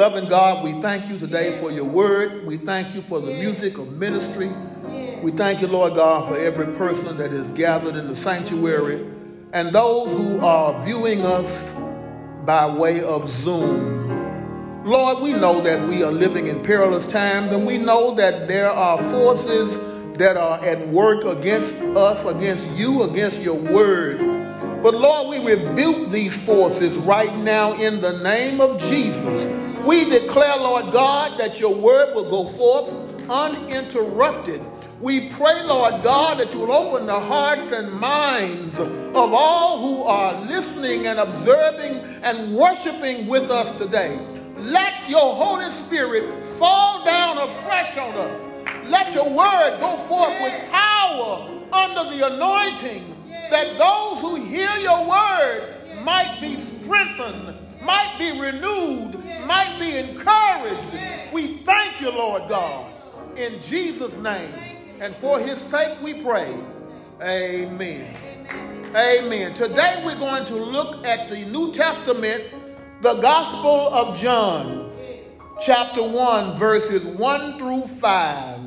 loving God, we thank you today for your word. We thank you for the music of ministry. We thank you, Lord God, for every person that is gathered in the sanctuary and those who are viewing us by way of Zoom. Lord, we know that we are living in perilous times and we know that there are forces that are at work against us, against you, against your word. But Lord, we rebuke these forces right now in the name of Jesus. We declare, Lord God, that your word will go forth uninterrupted. We pray, Lord God, that you will open the hearts and minds of all who are listening and observing and worshiping with us today. Let your Holy Spirit fall down afresh on us let your word go forth with power under the anointing that those who hear your word might be strengthened, might be renewed, might be encouraged. We thank you, Lord God, in Jesus' name. And for his sake we pray. Amen. Amen. Today we're going to look at the New Testament, the Gospel of John, chapter 1, verses 1 through 5.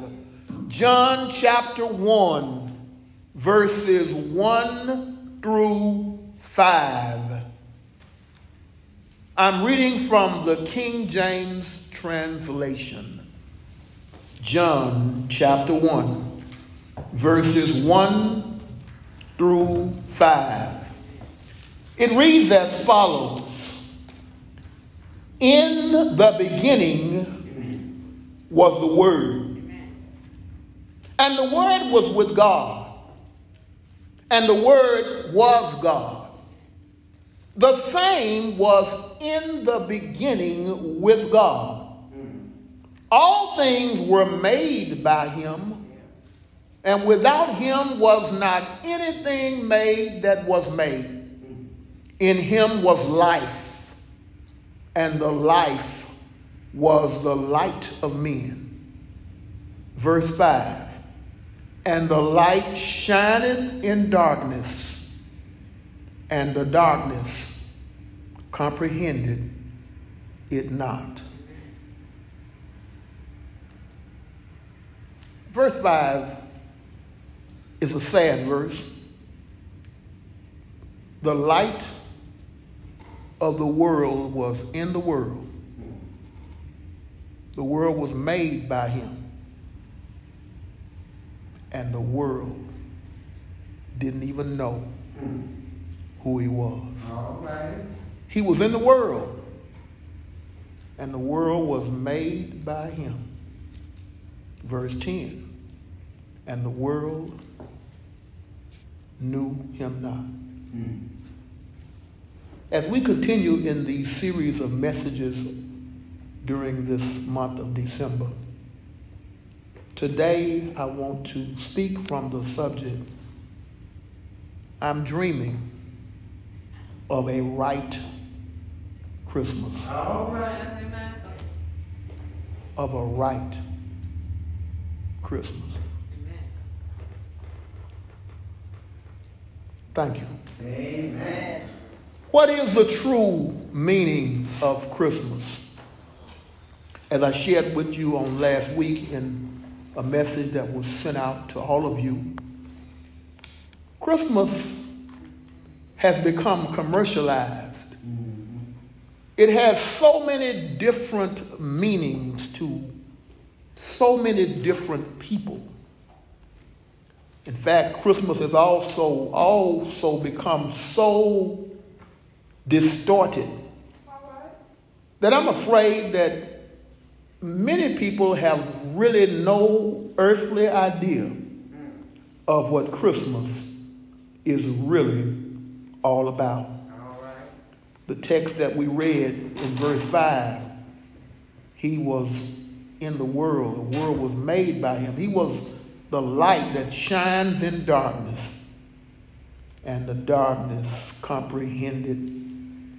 John chapter 1, verses 1 through 5. I'm reading from the King James translation. John chapter 1, verses 1 through 5. It reads as follows In the beginning was the Word and the Word was with God, and the Word was God. The same was in the beginning with God. All things were made by him, and without him was not anything made that was made. In him was life, and the life was the light of men. Verse 5 and the light shineth in darkness, and the darkness comprehended it not. Verse 5 is a sad verse. The light of the world was in the world. The world was made by him and the world didn't even know who he was. He was in the world, and the world was made by him. Verse 10 And the world knew him not. Hmm. As we continue in the series of messages during this month of December, Today, I want to speak from the subject I'm dreaming of a right Christmas. Of a right Christmas. Amen. Thank you. Amen. What is the true meaning of Christmas? As I shared with you on last week in a message that was sent out to all of you. Christmas has become commercialized. It has so many different meanings to so many different people. In fact, Christmas has also also become so distorted that I'm afraid that many people have really no earthly idea of what Christmas is really all about. The text that we read in verse 5 he was in the world, the world was made by him. He was the light that shines in darkness, and the darkness comprehended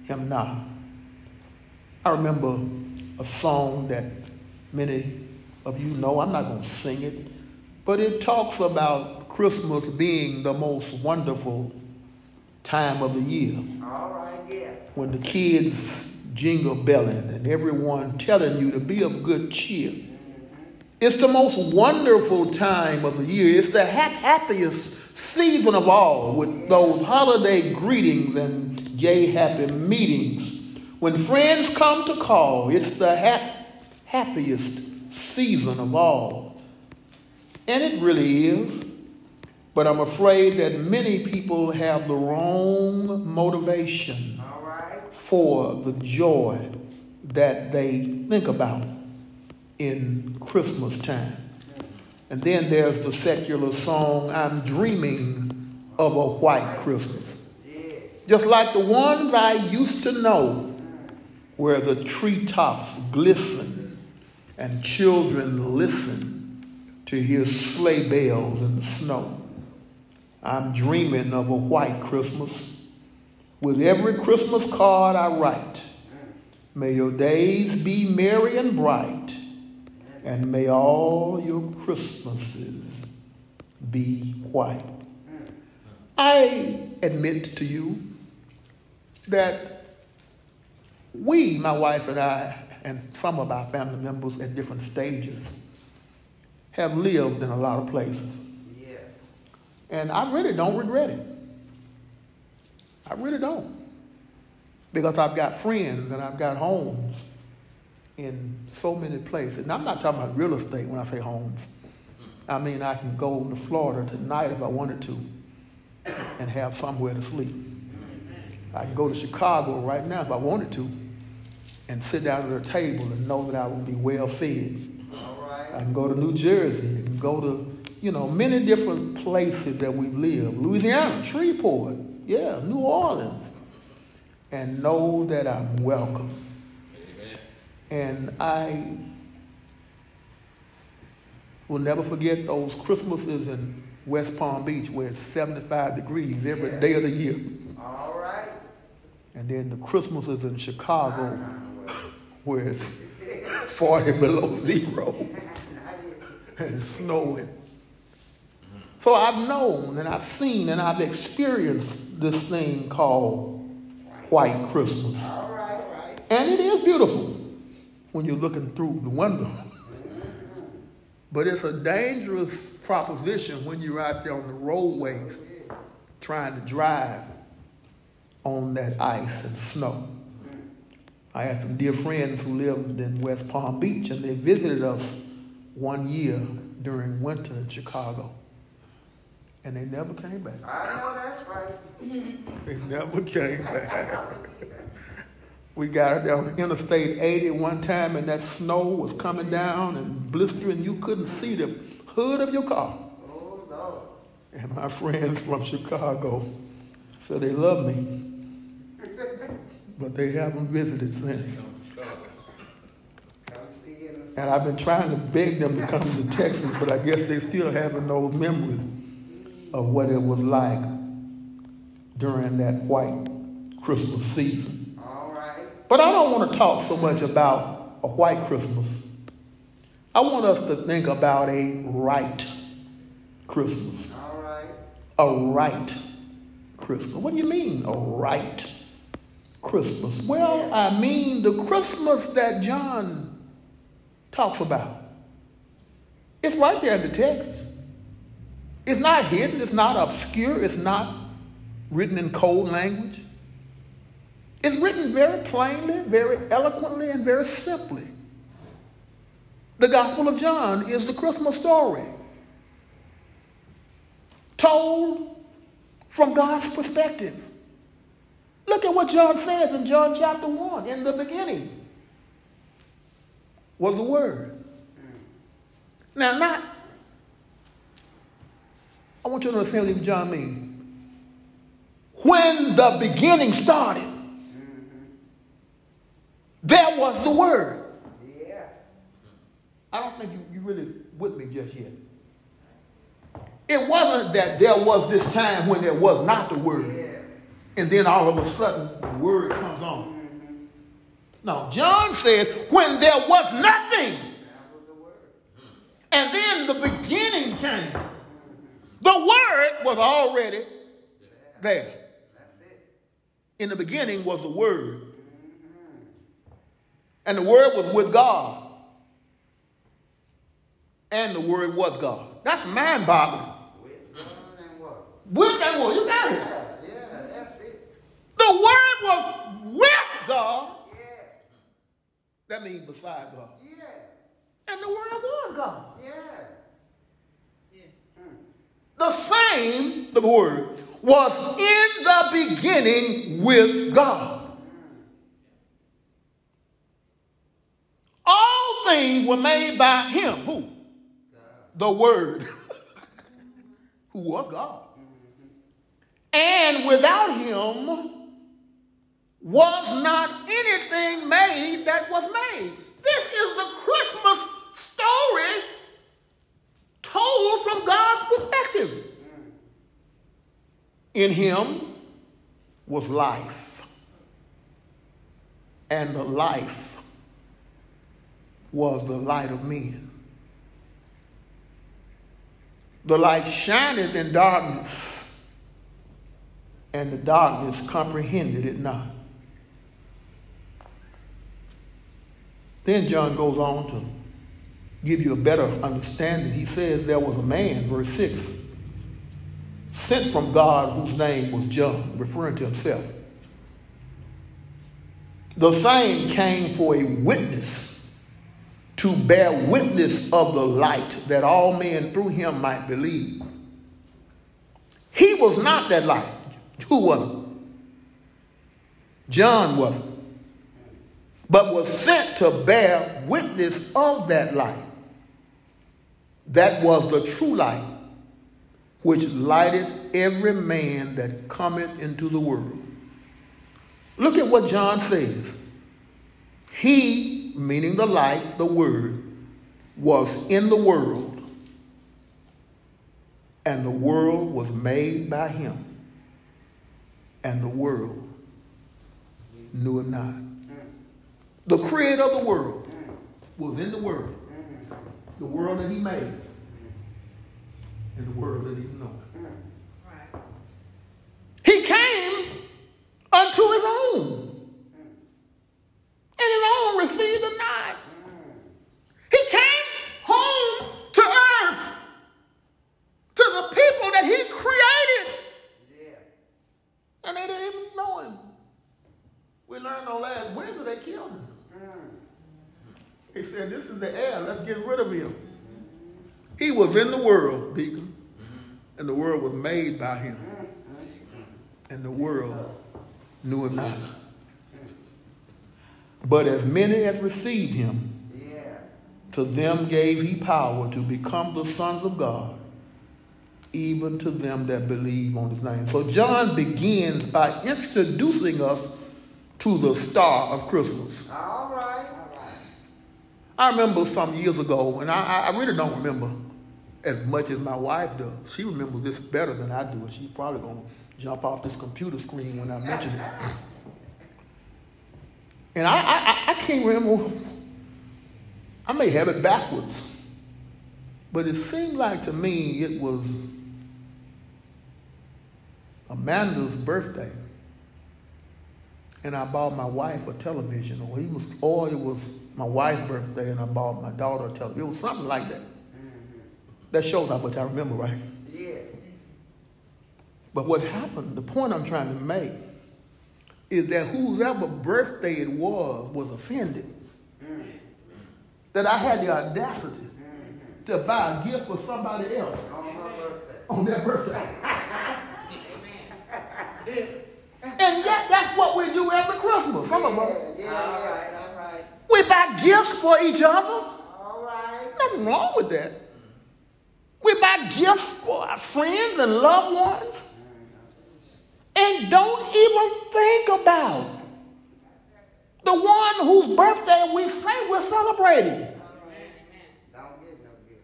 him not. I remember a song that many of you know. I'm not going to sing it, but it talks about Christmas being the most wonderful time of the year All right, yeah. when the kids jingle belling and everyone telling you to be of good cheer. It's the most wonderful time of the year. It's the hap- happiest season of all with those holiday greetings and gay happy meetings. When friends come to call, it's the hap- happiest season of all. And it really is. But I'm afraid that many people have the wrong motivation for the joy that they think about in Christmas time. And then there's the secular song, I'm dreaming of a white Christmas. Just like the ones I used to know, where the treetops glisten and children listen to hear sleigh bells in the snow. I'm dreaming of a white Christmas. With every Christmas card I write, may your days be merry and bright, and may all your Christmases be white. I admit to you that we, my wife and I, and some of our family members at different stages, have lived in a lot of places. And I really don't regret it. I really don't. Because I've got friends and I've got homes in so many places. And I'm not talking about real estate when I say homes. I mean, I can go to Florida tonight if I wanted to and have somewhere to sleep. I can go to Chicago right now if I wanted to and sit down at a table and know that I will be well fed. All right. I can go to New Jersey and go to, you know, many different places that we've lived. Louisiana, Shreveport, yeah, New Orleans. And know that I'm welcome. And I will never forget those Christmases in West Palm Beach where it's 75 degrees every day of the year. All right. And then the Christmases in Chicago where it's 40 below zero and snowing. So I've known and I've seen and I've experienced this thing called white. Right. And it is beautiful when you're looking through the window. But it's a dangerous proposition when you're out there on the roadways trying to drive on that ice and snow. I had some dear friends who lived in West Palm Beach and they visited us one year during winter in Chicago. And they never came back. I know that's right. They never came back. We got down Interstate 80 one time, and that snow was coming down and blistering. You couldn't see the hood of your car. Oh, Lord. And my friends from Chicago said they love me, but they haven't visited since. Come see you in the And I've been trying to beg them to come to Texas, but I guess they still having those memories of what it was like during that white Christmas season. All right. But I don't want to talk so much about a white Christmas. I want us to think about a right Christmas. All right. A right Christmas. What do you mean, a right Christmas? Well, I mean the Christmas that John talks about. It's right there in the text. It's not hidden, it's not obscure, it's not written in cold language. It's written very plainly, very eloquently, and very simply. The Gospel of John is the Christmas story told from God's perspective. Look at what John says in John chapter 1. In the beginning was the Word. Now, not, I want you to understand what John means. When the beginning started, there was the Word. Yeah. I don't think you, you really with me just yet. It wasn't that there was this time when there was not the word, Yeah. and then all of a sudden the word comes on. Mm-hmm. No, John says when there was nothing, was the and then the beginning came. The word was already there. In the beginning was the Word. And the Word was with God. And the Word was God. That's mind boggling. With God and what? You got it. Yeah, yeah, that's it. The Word was with God. That means beside God. yeah, And the Word was God. yeah. The same, the Word, was in the beginning with God. All things were made by Him. Who? The Word, who was God. And without Him was not anything made that was made. This is the Christmas story told from God's perspective. In him was life, and the life was the light of men. The light shineth in darkness, and the darkness comprehended it not. Then John goes on to give you a better understanding. He says there was a man, verse 6, sent from God whose name was John, referring to himself. The same came for a witness to bear witness of the light that all men through him might believe. He was not that light. Who was it? John wasn't. But was sent to bear witness of that light. That was the true light, which lighteth every man that cometh into the world. Look at what John says. He, meaning the light, the word, was in the world, and the world was made by him, and the world knew him not. The creator of the world was in the world, the world that he made, and the world that he knew. He came unto his own, and his own received him not. He came home to earth, to the people that he created, Yeah. and they didn't even know him. We learned on last Wednesday they killed him. He said, This is the heir, let's get rid of him. He was in the world, deacon, mm-hmm. and the world was made by him, and the world knew him not. But as many as received him, to them gave he power to become the sons of God, even to them that believe on his name. So John begins by introducing us to the star of Christmas. All right. I remember some years ago, and I, I really don't remember as much as my wife does. She remembers this better than I do, and she's probably going to jump off this computer screen when I mention it. And I, I, I- can't remember, I may have it backwards, but it seemed like to me it was Amanda's birthday. And I bought my wife a television, or it was, or it was my wife's birthday, and I bought my daughter a television. It was something like that. That shows how much I remember, right? Yeah. But what happened, the point I'm trying to make, is that whoever birthday it was was offended. That I had the audacity to buy a gift for somebody else On on their birthday. and yet that's what we do every Christmas. Some of us. Yeah, All yeah. Right, all right. We buy gifts for each other. All right. Nothing wrong with that. We buy gifts for our friends and loved ones and don't even think about the one whose birthday we say we're celebrating. Don't get no gift.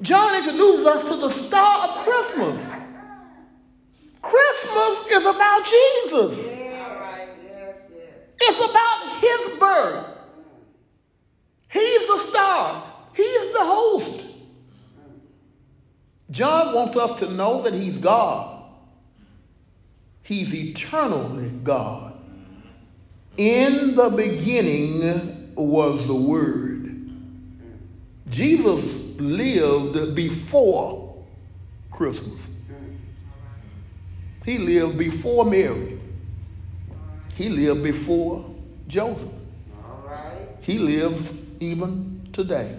John introduces us to the star of Christmas. Christmas is about Jesus. Yeah. Right. Yes, yes. It's about his birth. He's the star. He's the host. John wants us to know that he's God. He's eternally God. In the beginning was the Word. Jesus lived before Christmas. He lived before Mary. He lived before Joseph. All right. He lives even today.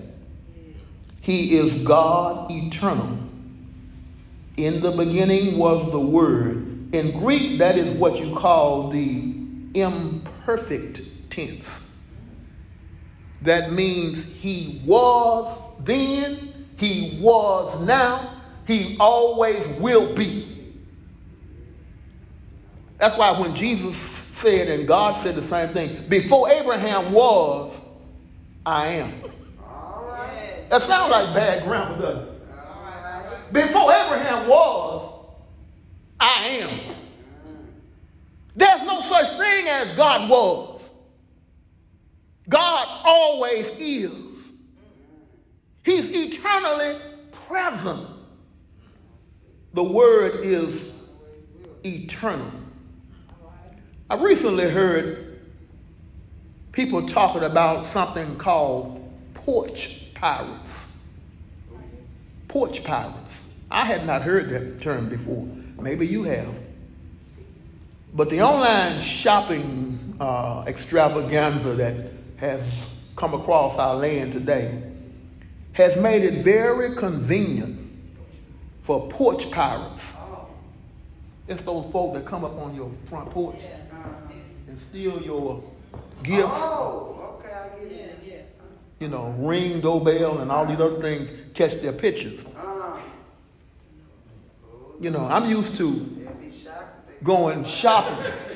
He is God eternal. In the beginning was the Word. In Greek, that is what you call the imperfect tense. That means He was then, He was now, He always will be. That's why when Jesus said, and God said the same thing, before Abraham was, I am. That sounds like bad grammar, doesn't it? Before Abraham was, I am. There's no such thing as God was. God always is. He's eternally present. The word is eternal. I recently heard people talking about something called porch pirates. Porch pirates. I had not heard that term before. Maybe you have. But the online shopping uh, extravaganza that has come across our land today has made it very convenient for porch pirates. It's those folk that come up on your front porch and steal your gifts, Oh, okay, I get it. you know, ring doorbell and all these other things, catch their pictures. Uh, You know, I'm used to they'll be shocked. if they- going shopping.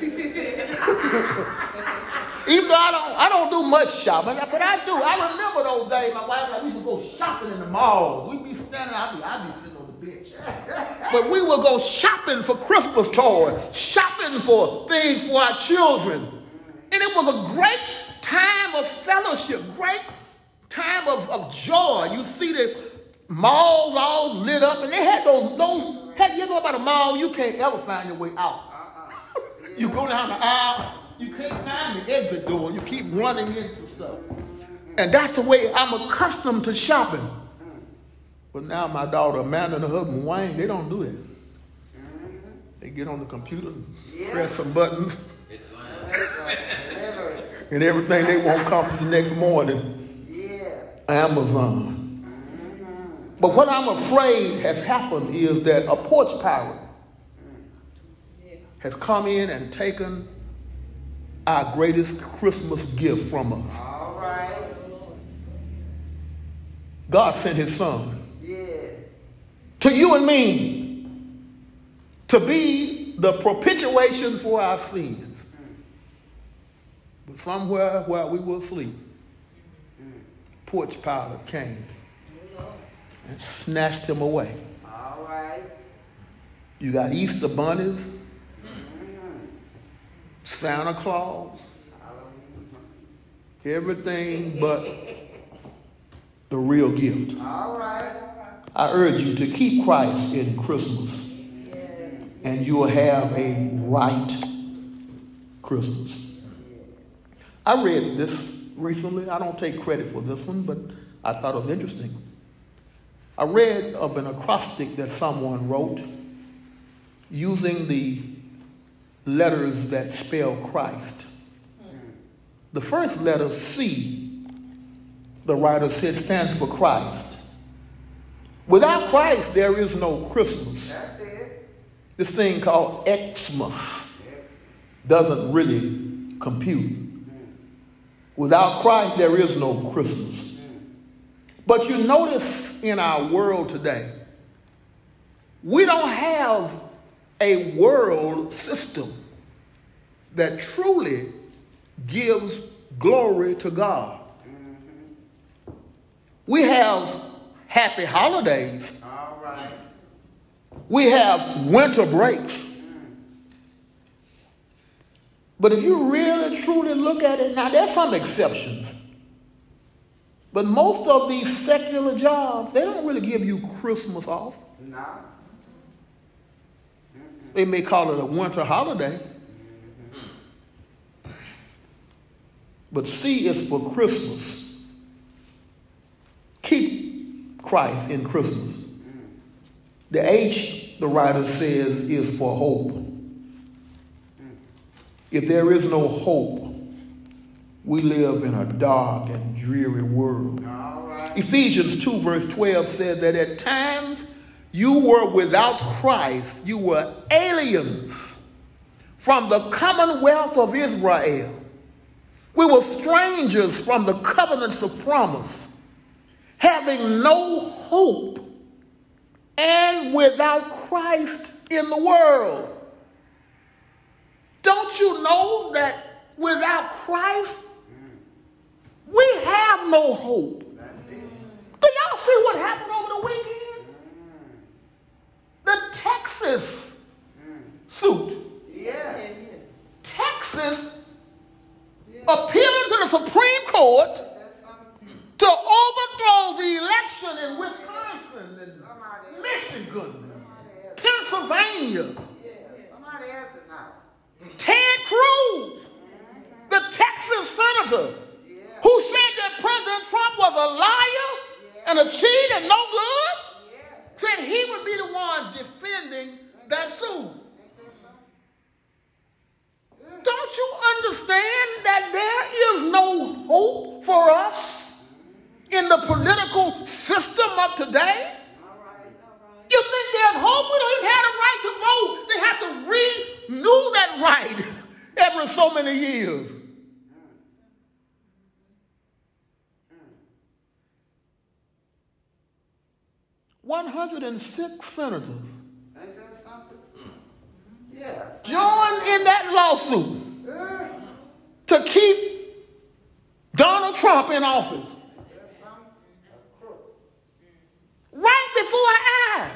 Even though I don't, I don't do much shopping, but I do. I remember those days. My wife and I used to go shopping in the mall. We'd be standing. I'd be, I'd be sitting on the bench. But we would go shopping for Christmas toys, shopping for things for our children, and it was a great time of fellowship, great time of, of joy. You see the malls all lit up, and they had those those. Have you know about a mall? You can't ever find your way out. You go down the aisle, you can't find the exit door. You keep running into stuff. And that's the way I'm accustomed to shopping. But now my daughter Amanda and her husband Wayne, they don't do that. They get on the computer, press some buttons, and everything they want comes the next morning. Yeah. Amazon. But what I'm afraid has happened is that a porch pirate has come in and taken our greatest Christmas gift from us. All right. God sent his son Yeah. To you and me to be the propitiation for our sins. But somewhere while we were asleep, porch pirate came and snatched him away. All right. You got Easter bunnies, Santa Claus, everything but the real gift. All right. I urge you to keep Christ in Christmas, and you will have a right Christmas. I read this recently. I don't take credit for this one, but I thought it was interesting. I read of an acrostic that someone wrote using the letters that spell Christ. The first letter, C, the writer said, stands for Christ. Without Christ, there is no Christmas. That's it. This thing called Xmas doesn't really compute. Without Christ, there is no Christmas. But you notice in our world today, we don't have a world system that truly gives glory to God. Mm-hmm. We have happy holidays. All right. We have winter breaks. But if you really truly look at it, now there's some exceptions. But most of these secular jobs, they don't really give you Christmas off. No. They may call it a winter holiday. But C is for Christmas. Keep Christ in Christmas. The H, the writer says, is for hope. If there is no hope, we live in a dark and dreary world. Right. Ephesians 2, verse 12 said that at times you were without Christ, you were aliens from the commonwealth of Israel. We were strangers from the covenants of promise, having no hope and without Christ in the world. Don't you know that without Christ, we have no hope? Do y'all see what happened over the weekend? The Texas suit. Yeah. Texas appealing to the Supreme Court That's something. to overthrow the election in Wisconsin and Somebody else. Michigan, Somebody else. Pennsylvania. Yeah. Somebody else's house. Ted Cruz, the Texas senator, Yeah. who said that President Trump was a liar and a cheat and no good, Yeah. said he would be the one defending that suit. Ain't that something? Don't you understand that there is no hope for us in the political system of today? All right. All right. You think there's hope? We don't even have the right to vote. They have to renew that right every so many years. One hundred and six senators Ain't that something? Yes. joined in that lawsuit Uh, to keep Donald Trump in office. That's something. A crook. right before our eyes.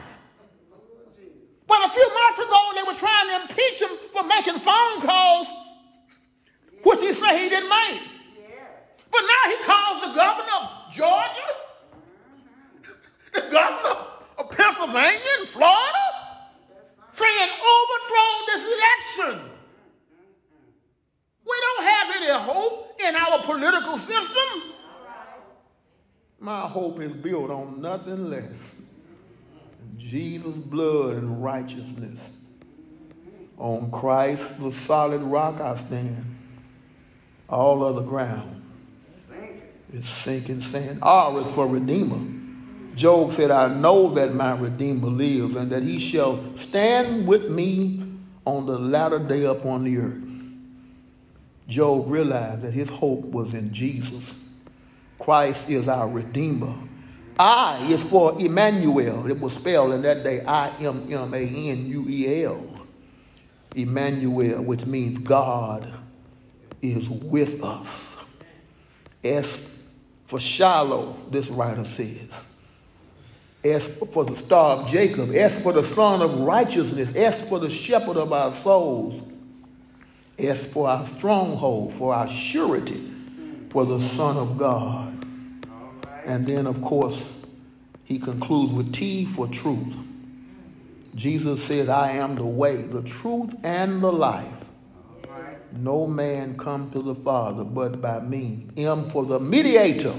Lord Jesus. But a few months ago, they were trying to impeach him for making phone calls, which he said he didn't make. Yeah. But now he calls the governor of Georgia, the governor of Pennsylvania and Florida, saying overthrow this election. We don't have any hope in our political system. My hope is built on nothing less than Jesus' blood and righteousness. On Christ, the solid rock I stand. All other ground is sinking sand. R is for Redeemer. Job said, I know that my Redeemer lives and that he shall stand with me on the latter day upon the earth. Job realized that his hope was in Jesus. Christ is our Redeemer. I is for Emmanuel. It was spelled in that day I M M A N U E L. Emmanuel, which means God is with us. S for Shiloh, this writer says. S for the star of Jacob. S for the son of righteousness. S for the shepherd of our souls. S for our stronghold, for our surety, for the Son of God. And then, of course, he concludes with T for truth. Jesus said, I am the way, the truth, and the life. No man come to the Father but by me. M for the mediator.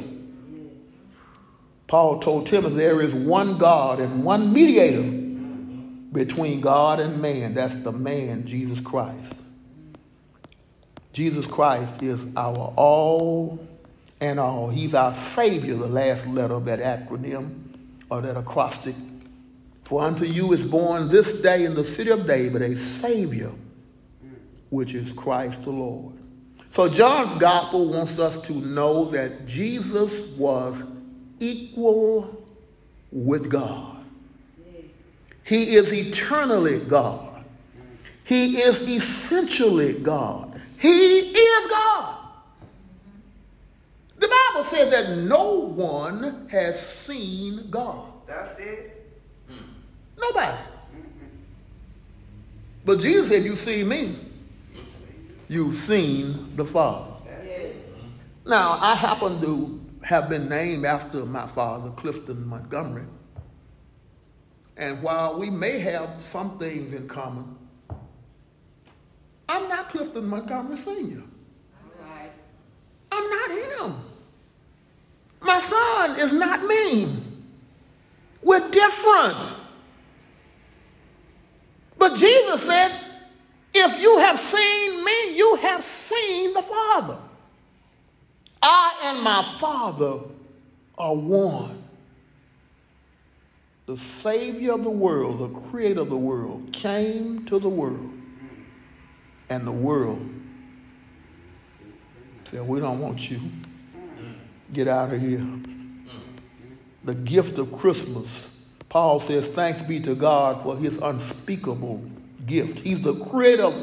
Paul told Timothy there is one God and one mediator between God and man. That's the man, Jesus Christ. Jesus Christ is our all and all. He's our Savior, the last letter of that acronym or that acrostic. For unto you is born this day in the city of David a Savior which is Christ the Lord. So John's gospel wants us to know that Jesus was equal with God. He is eternally God. He is essentially God. He is God. The Bible says that no one has seen God. That's it. Nobody. But Jesus said, You see me, you've seen the Father. That's it. Now, I happen to have been named after my father, Clifton Montgomery. And while we may have some things in common, I'm not Clifton Montgomery Sr. All right. I'm not him. My son is not me. We're different. But Jesus said, if you have seen me, you have seen the Father. I and my Father are one. The Savior of the world, the Creator of the world, came to the world. And the world said, We don't want you. Get out of here. The gift of Christmas. Paul says, Thanks be to God for his unspeakable gift. He's the creator of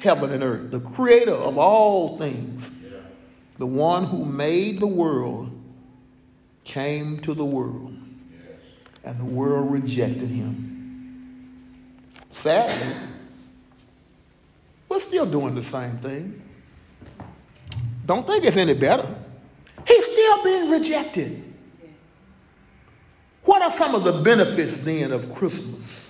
heaven and earth, the creator of all things. The one who made the world came to the world, and the world rejected him. Sadly, we're still doing the same thing. Don't think it's any better. Being rejected. What are some of the benefits then of Christmas?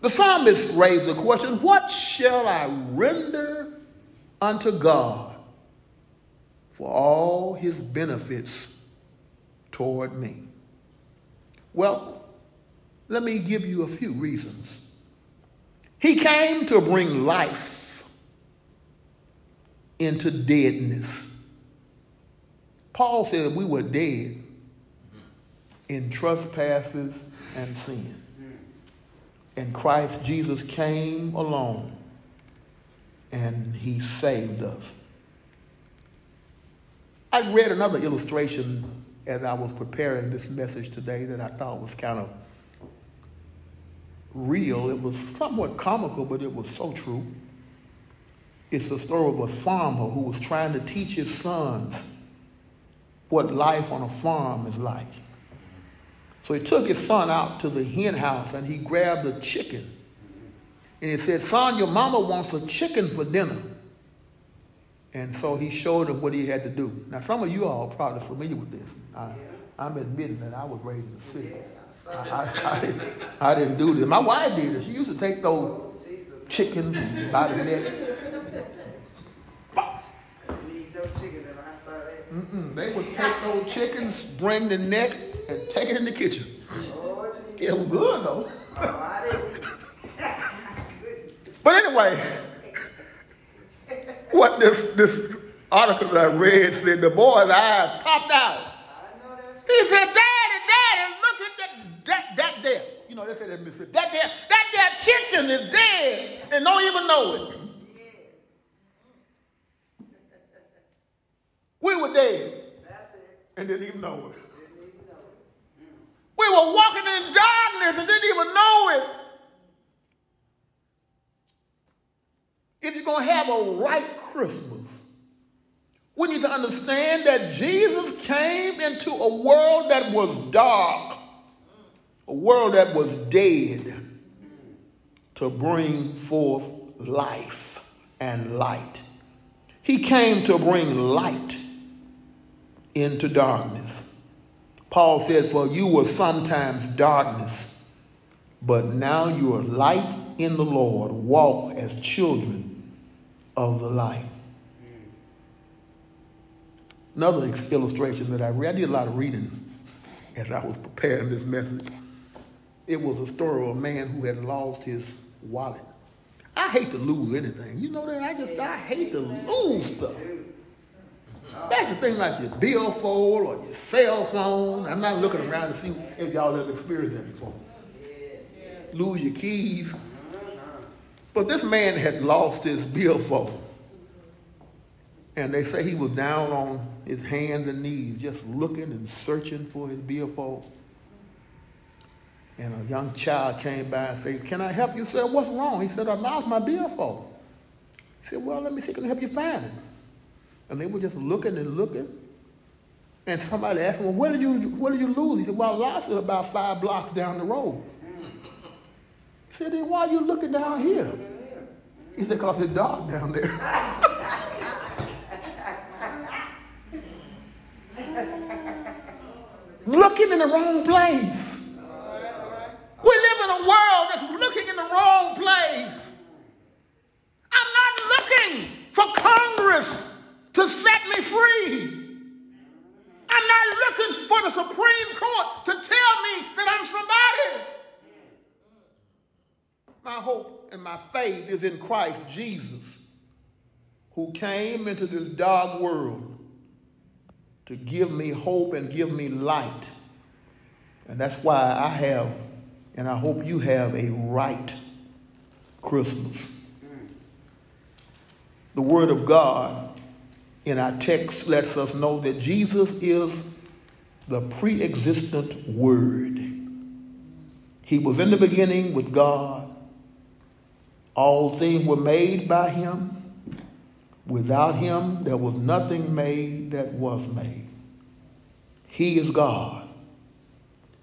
The psalmist raised the question What shall I render unto God for all his benefits toward me? Well, let me give you a few reasons. He came to bring life into deadness. Paul said we were dead in trespasses and sin. And Christ Jesus came along and he saved us. I read another illustration as I was preparing this message today that I thought was kind of real. It was somewhat comical, but it was so true. It's the story of a farmer who was trying to teach his sons what life on a farm is like. So he took his son out to the hen house and he grabbed a chicken. And he said, Son, your mama wants a chicken for dinner. And so he showed him what he had to do. Now, some of you all are probably familiar with this. I, I'm admitting that I was raised in the city. I, I, I, didn't, I didn't do this. My wife did it. She used to take those chickens by the neck. Need those chickens and I saw that. Mm-mm. They take those chickens, bring the neck, and take it in the kitchen. Oh, It was good though. But anyway, what this this article that I read said the boy's eyes popped out. I know that's He said, Daddy, Daddy, look at that that that there. You know, they say that Mississippi. That there, that there chicken is dead and don't even know it. We were dead. And didn't even know it. Didn't even know it. We were walking in darkness and didn't even know it. If you're going to have a right Christmas, we need to understand that Jesus came into a world that was dark, a world that was dead, to bring forth life and light. He came to bring light into darkness. Paul said, For you were sometimes darkness, but now you are light in the Lord. Walk as children of the light. Another illustration that I read, I did a lot of reading as I was preparing this message. It was a story of a man who had lost his wallet. I hate to lose anything. You know that? I just, I hate to lose stuff. That's the thing like your billfold or your cell phone. I'm not looking around to see if y'all have experienced that before. Lose your keys. But this man had lost his billfold. And they say he was down on his hands and knees, just looking and searching for his billfold. And a young child came by and said, Can I help you? He said, What's wrong? He said, I lost my billfold. He said, Well, let me see, can I help you find it? And they were just looking and looking. And somebody asked him, Well, where did you where did you lose? He said, Well, I lost it about five blocks down the road. He said, Then why are you looking down here? He said, Because it's dark down there. looking in the wrong place. We live in a world that's looking in the wrong place. I'm not to set me free. I'm not looking for the Supreme Court to tell me that I'm somebody. My hope and my faith is in Christ Jesus, who came into this dark world to give me hope and give me light. And that's why I have, and I hope you have, a right Christmas. The Word of God in our text lets us know that Jesus is the pre existent Word. He was in the beginning with God. All things were made by Him. Without Him, there was nothing made that was made. He is God.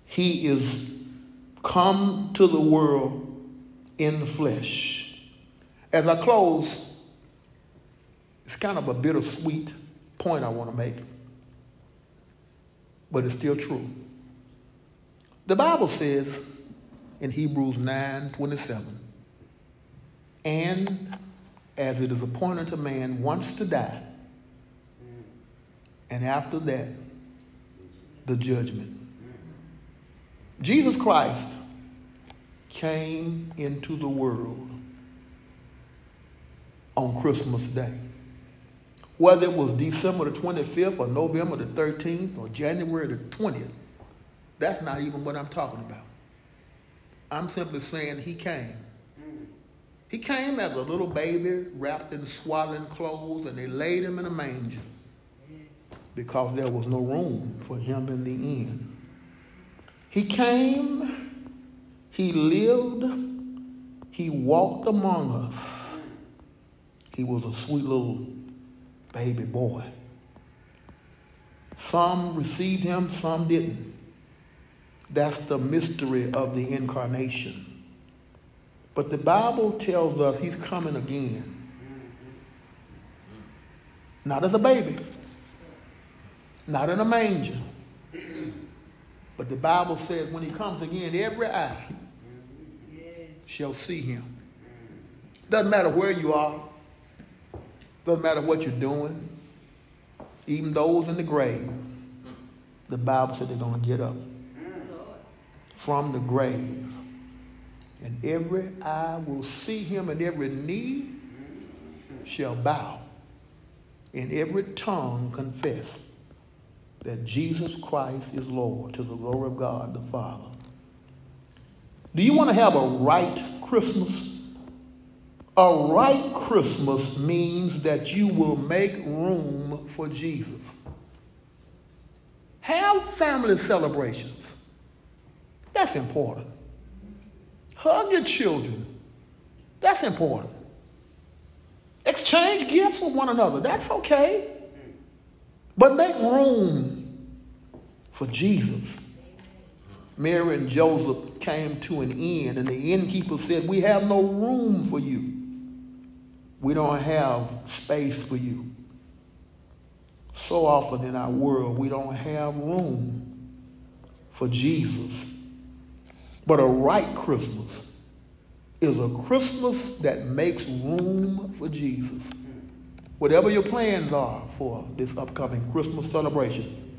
He is come to the world in the flesh. As I close, it's kind of a bittersweet point I want to make, but it's still true. The Bible says in Hebrews 9 27, and as it is appointed to man once to die, and after that, the judgment. Jesus Christ came into the world on Christmas Day. Whether it was December the 25th or November the 13th or January the 20th, that's not even what I'm talking about. I'm simply saying he came. He came as a little baby wrapped in swaddling clothes and they laid him in a manger because there was no room for him in the inn. He came, he lived, he walked among us. He was a sweet little baby boy. Some received him, some didn't. That's the mystery of the incarnation. But the Bible tells us he's coming again. Not as a baby, not in a manger. But the Bible says when he comes again, every eye shall see him. Doesn't matter where you are, doesn't matter what you're doing, even those in the grave. The Bible said they're going to get up from the grave. And every eye will see him, and every knee shall bow, and every tongue confess that Jesus Christ is Lord to the glory of God the Father. Do you want to have a right Christmas? A right Christmas means that you will make room for Jesus. Have family celebrations. That's important. Hug your children. That's important. Exchange gifts with one another. That's okay. But make room for Jesus. Mary and Joseph came to an inn, and the innkeeper said, We have no room for you. We don't have space for you. So often in our world, we don't have room for Jesus. But a right Christmas is a Christmas that makes room for Jesus. Whatever your plans are for this upcoming Christmas celebration,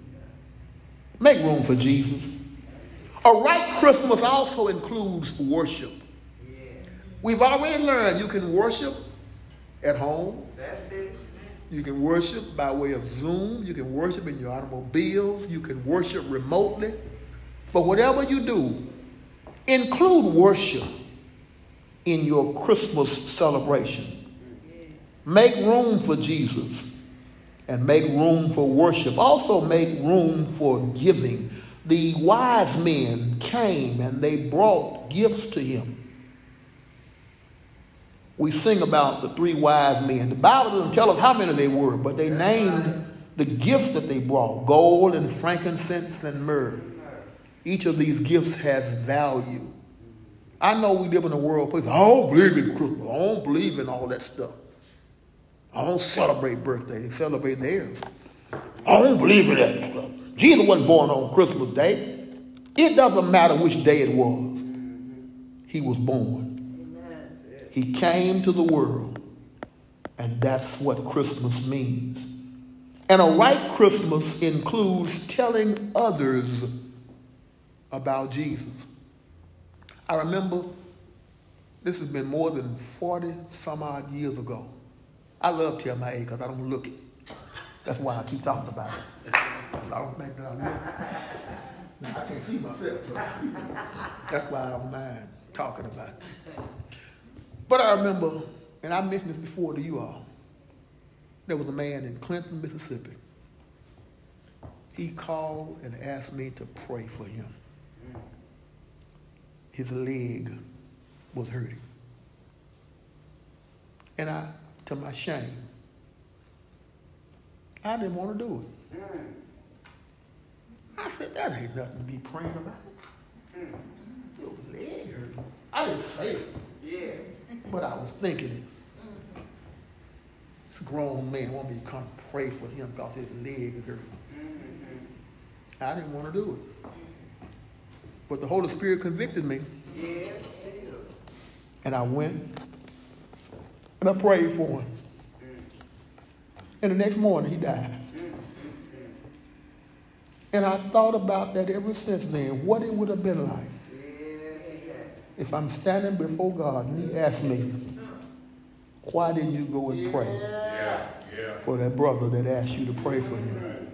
make room for Jesus. A right Christmas also includes worship. We've already learned you can worship at home. That's it. You can worship by way of Zoom. You can worship in your automobiles. You can worship remotely. But whatever you do, include worship in your Christmas celebration. Make room for Jesus and make room for worship. Also, make room for giving. The wise men came and they brought gifts to him. We sing about the three wise men. The Bible doesn't tell us how many they were, but they named the gifts that they brought gold and frankincense and myrrh. Each of these gifts has value. I know we live in a world place. I don't believe in Christmas. I don't believe in all that stuff. I don't celebrate birthdays. They celebrate theirs. I don't believe in that stuff. Jesus wasn't born on Christmas Day. It doesn't matter which day it was. He was born. He came to the world. And that's what Christmas means. And a right Christmas includes telling others about Jesus. I remember this has been more than 40 some odd years ago. I love telling my age because I don't look it. That's why I keep talking about it. I don't think that I look I can't see myself, that's why I don't mind talking about it. But I remember, and I mentioned this before to you all, there was a man in Clinton, Mississippi. He called and asked me to pray for him. His leg was hurting. And I, to my shame, I didn't want to do it. I said, that ain't nothing to be praying about. Your leg hurting. I didn't say it. But I was thinking it. This grown man want me to come pray for him because his leg is hurting. I didn't want to do it. But the Holy Spirit convicted me. And I went and I prayed for him. And the next morning he died. And I thought about that ever since then, what it would have been like if I'm standing before God and he asks me, why didn't you go and pray yeah. for that brother that asked you to pray for him?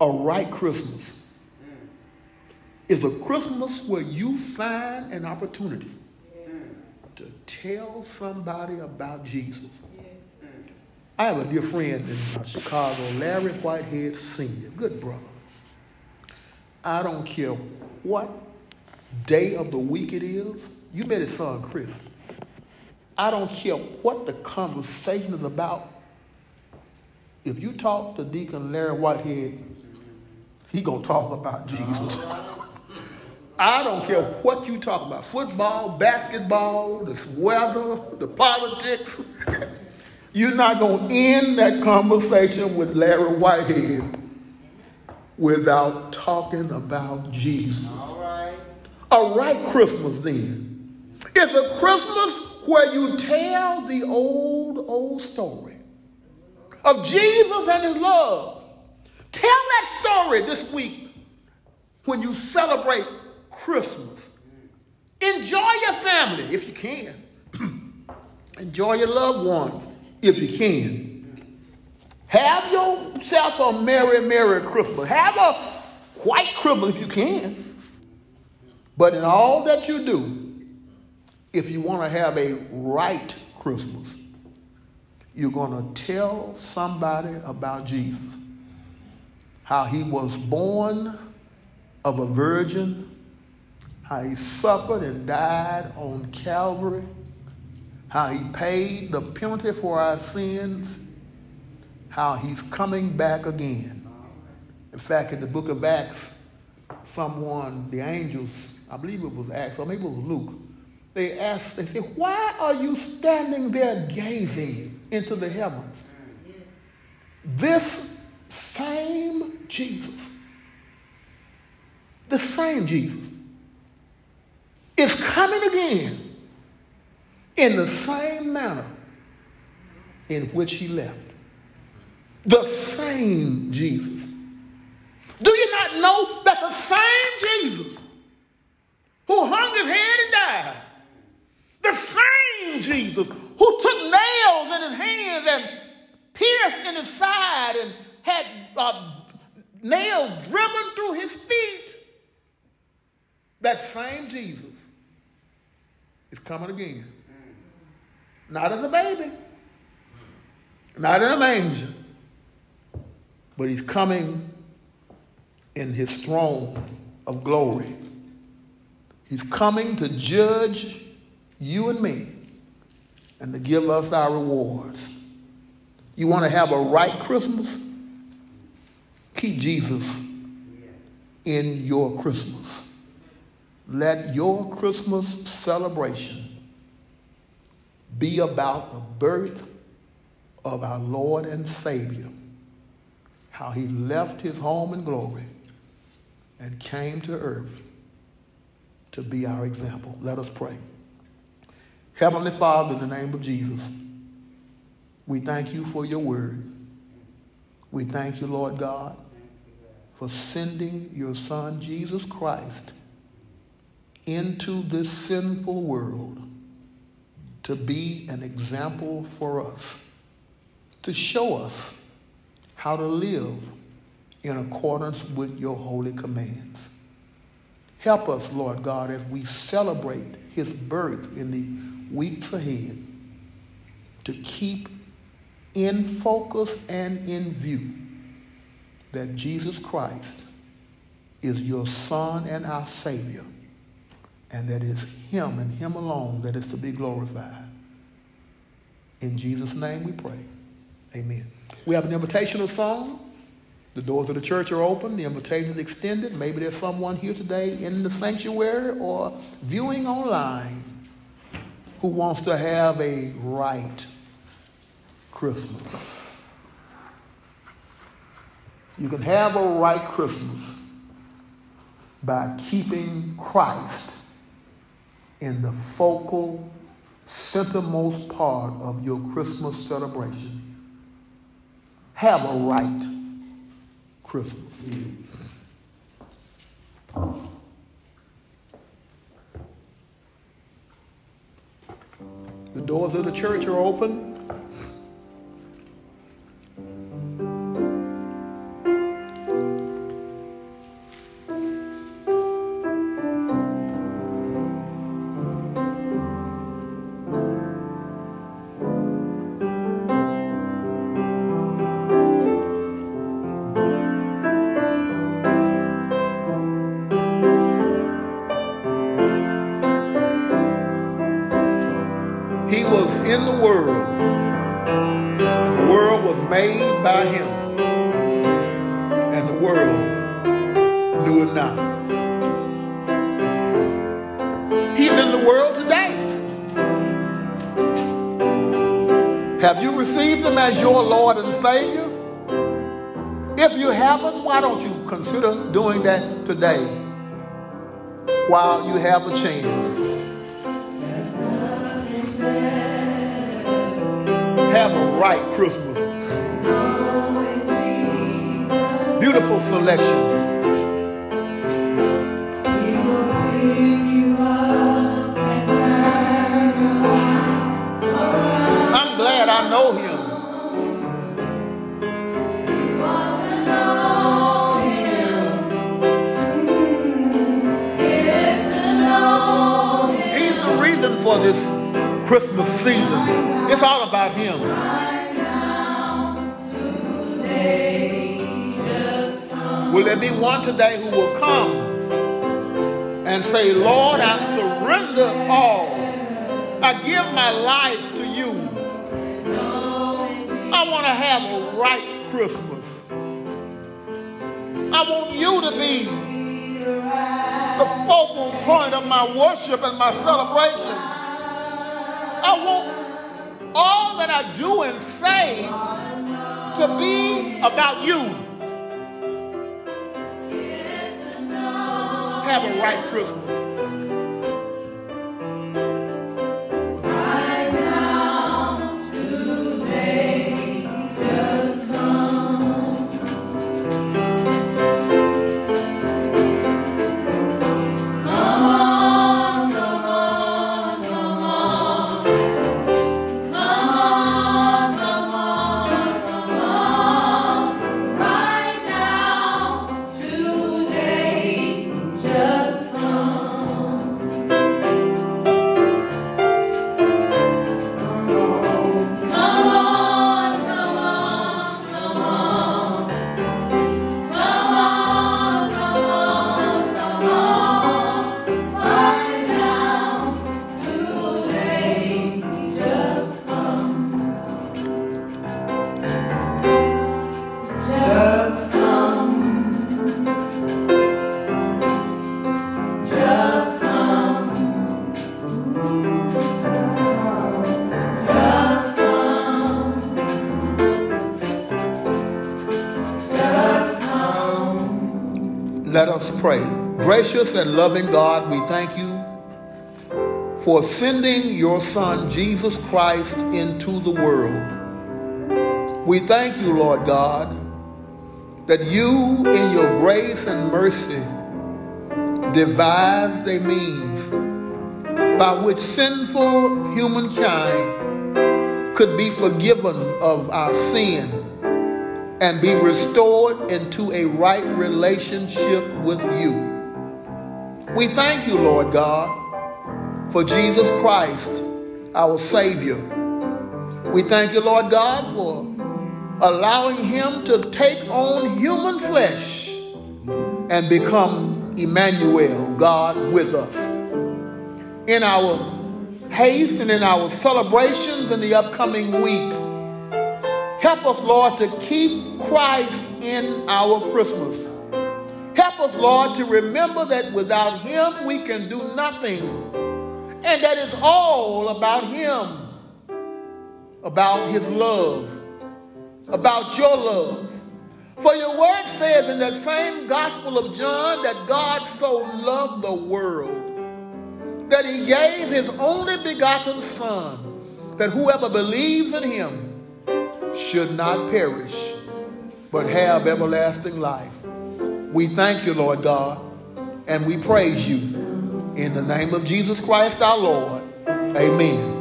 A right Christmas is a Christmas where you find an opportunity to tell somebody about Jesus. I have a dear friend in uh, Chicago, Larry Whitehead Sr., good brother. I don't care what day of the week it is. You met his son, Chris. I don't care what the conversation is about. If you talk to Deacon Larry Whitehead, he gonna talk about Jesus. I don't care what you talk about. Football, basketball, the weather, the politics. You're not to end that conversation with Larry Whitehead without talking about Jesus. A right Christmas then. It's a Christmas where you tell the old, old story of Jesus and his love. Tell that story this week when you celebrate Christmas. Enjoy your family if you can. Enjoy your loved ones if you can. Have yourself a merry, merry Christmas. Have a white Christmas if you can. But in all that you do, if you want to have a right Christmas, you're going to tell somebody about Jesus. How he was born of a virgin, how he suffered and died on Calvary, how he paid the penalty for our sins, how he's coming back again. In fact, in the book of Acts, someone, the angels, I believe it was Acts, or maybe it was Luke, they asked, they said, Why are you standing there gazing into the heavens? This same Jesus, the same Jesus, is coming again in the same manner in which he left. The same Jesus. Do you not know that the same Jesus who hung his head and died, the same Jesus who took nails in his hands and pierced in his side and had uh, nails driven through his feet, that same Jesus is coming again. Not as a baby, not in a manger, but he's coming in his throne of glory. He's coming to judge you and me and to give us our rewards. You want to have a right Christmas? Keep Jesus in your Christmas. Let your Christmas celebration be about the birth of our Lord and Savior, how he left his home in glory and came to earth to be our example. Let us pray. Heavenly Father, in the name of Jesus, we thank you for your word. We thank you, Lord God, for sending your Son, Jesus Christ, into this sinful world to be an example for us, to show us how to live in accordance with your holy commands. Help us, Lord God, as we celebrate his birth in the weeks ahead to keep in focus and in view that Jesus Christ is your Son and our Savior, and that it's him and him alone that is to be glorified. In Jesus' name we pray. Amen. We have an invitational song. The doors of the church are open. The invitation is extended. Maybe there's someone here today in the sanctuary or viewing online who wants to have a right Christmas. You can have a right Christmas by keeping Christ in the focal, centermost part of your Christmas celebration. Have a right Christmas. The doors of the church are open. Consider doing that today while you have a chance? Have a right Christmas. Beautiful selection. I'm glad I know him. For this Christmas season. It's all about him. Will there be one today who will come and say, Lord, I surrender all. I give my life to you. I want to have a right Christmas. I want you to be the focal point of my worship and my celebration. I want all that I do and say to be about you. Have a right Christmas. Gracious and loving God, we thank you for sending your Son, Jesus Christ, into the world. We thank you, Lord God, that you, in your grace and mercy, devised a means by which sinful humankind could be forgiven of our sin and be restored into a right relationship with you. We thank you, Lord God, for Jesus Christ, our Savior. We thank you, Lord God, for allowing him to take on human flesh and become Emmanuel, God with us. In our haste and in our celebrations in the upcoming week, help us, Lord, to keep Christ in our Christmas. Help us, Lord, to remember that without him we can do nothing. And that is all about him, about his love, about your love. For your word says in that same Gospel of John that God so loved the world that he gave his only begotten Son, that whoever believes in him should not perish, but have everlasting life. We thank you, Lord God, and we praise you. In the name of Jesus Christ our Lord. Amen.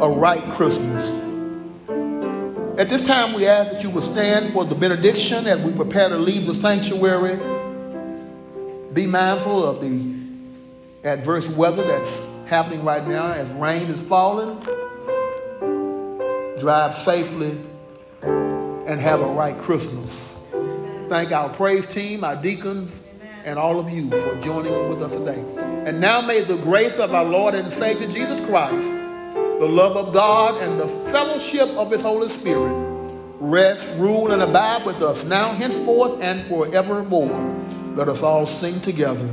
A right Christmas. At this time, we ask that you would stand for the benediction as we prepare to leave the sanctuary. Be mindful of the adverse weather that's happening right now as rain is falling. Drive safely and have a right Christmas. Thank our praise team, our deacons, and all of you for joining with us today. And now may the grace of our Lord and Savior Jesus Christ, the love of God, and the fellowship of his Holy Spirit rest, rule, and abide with us now, henceforth, and forevermore. Let us all sing together.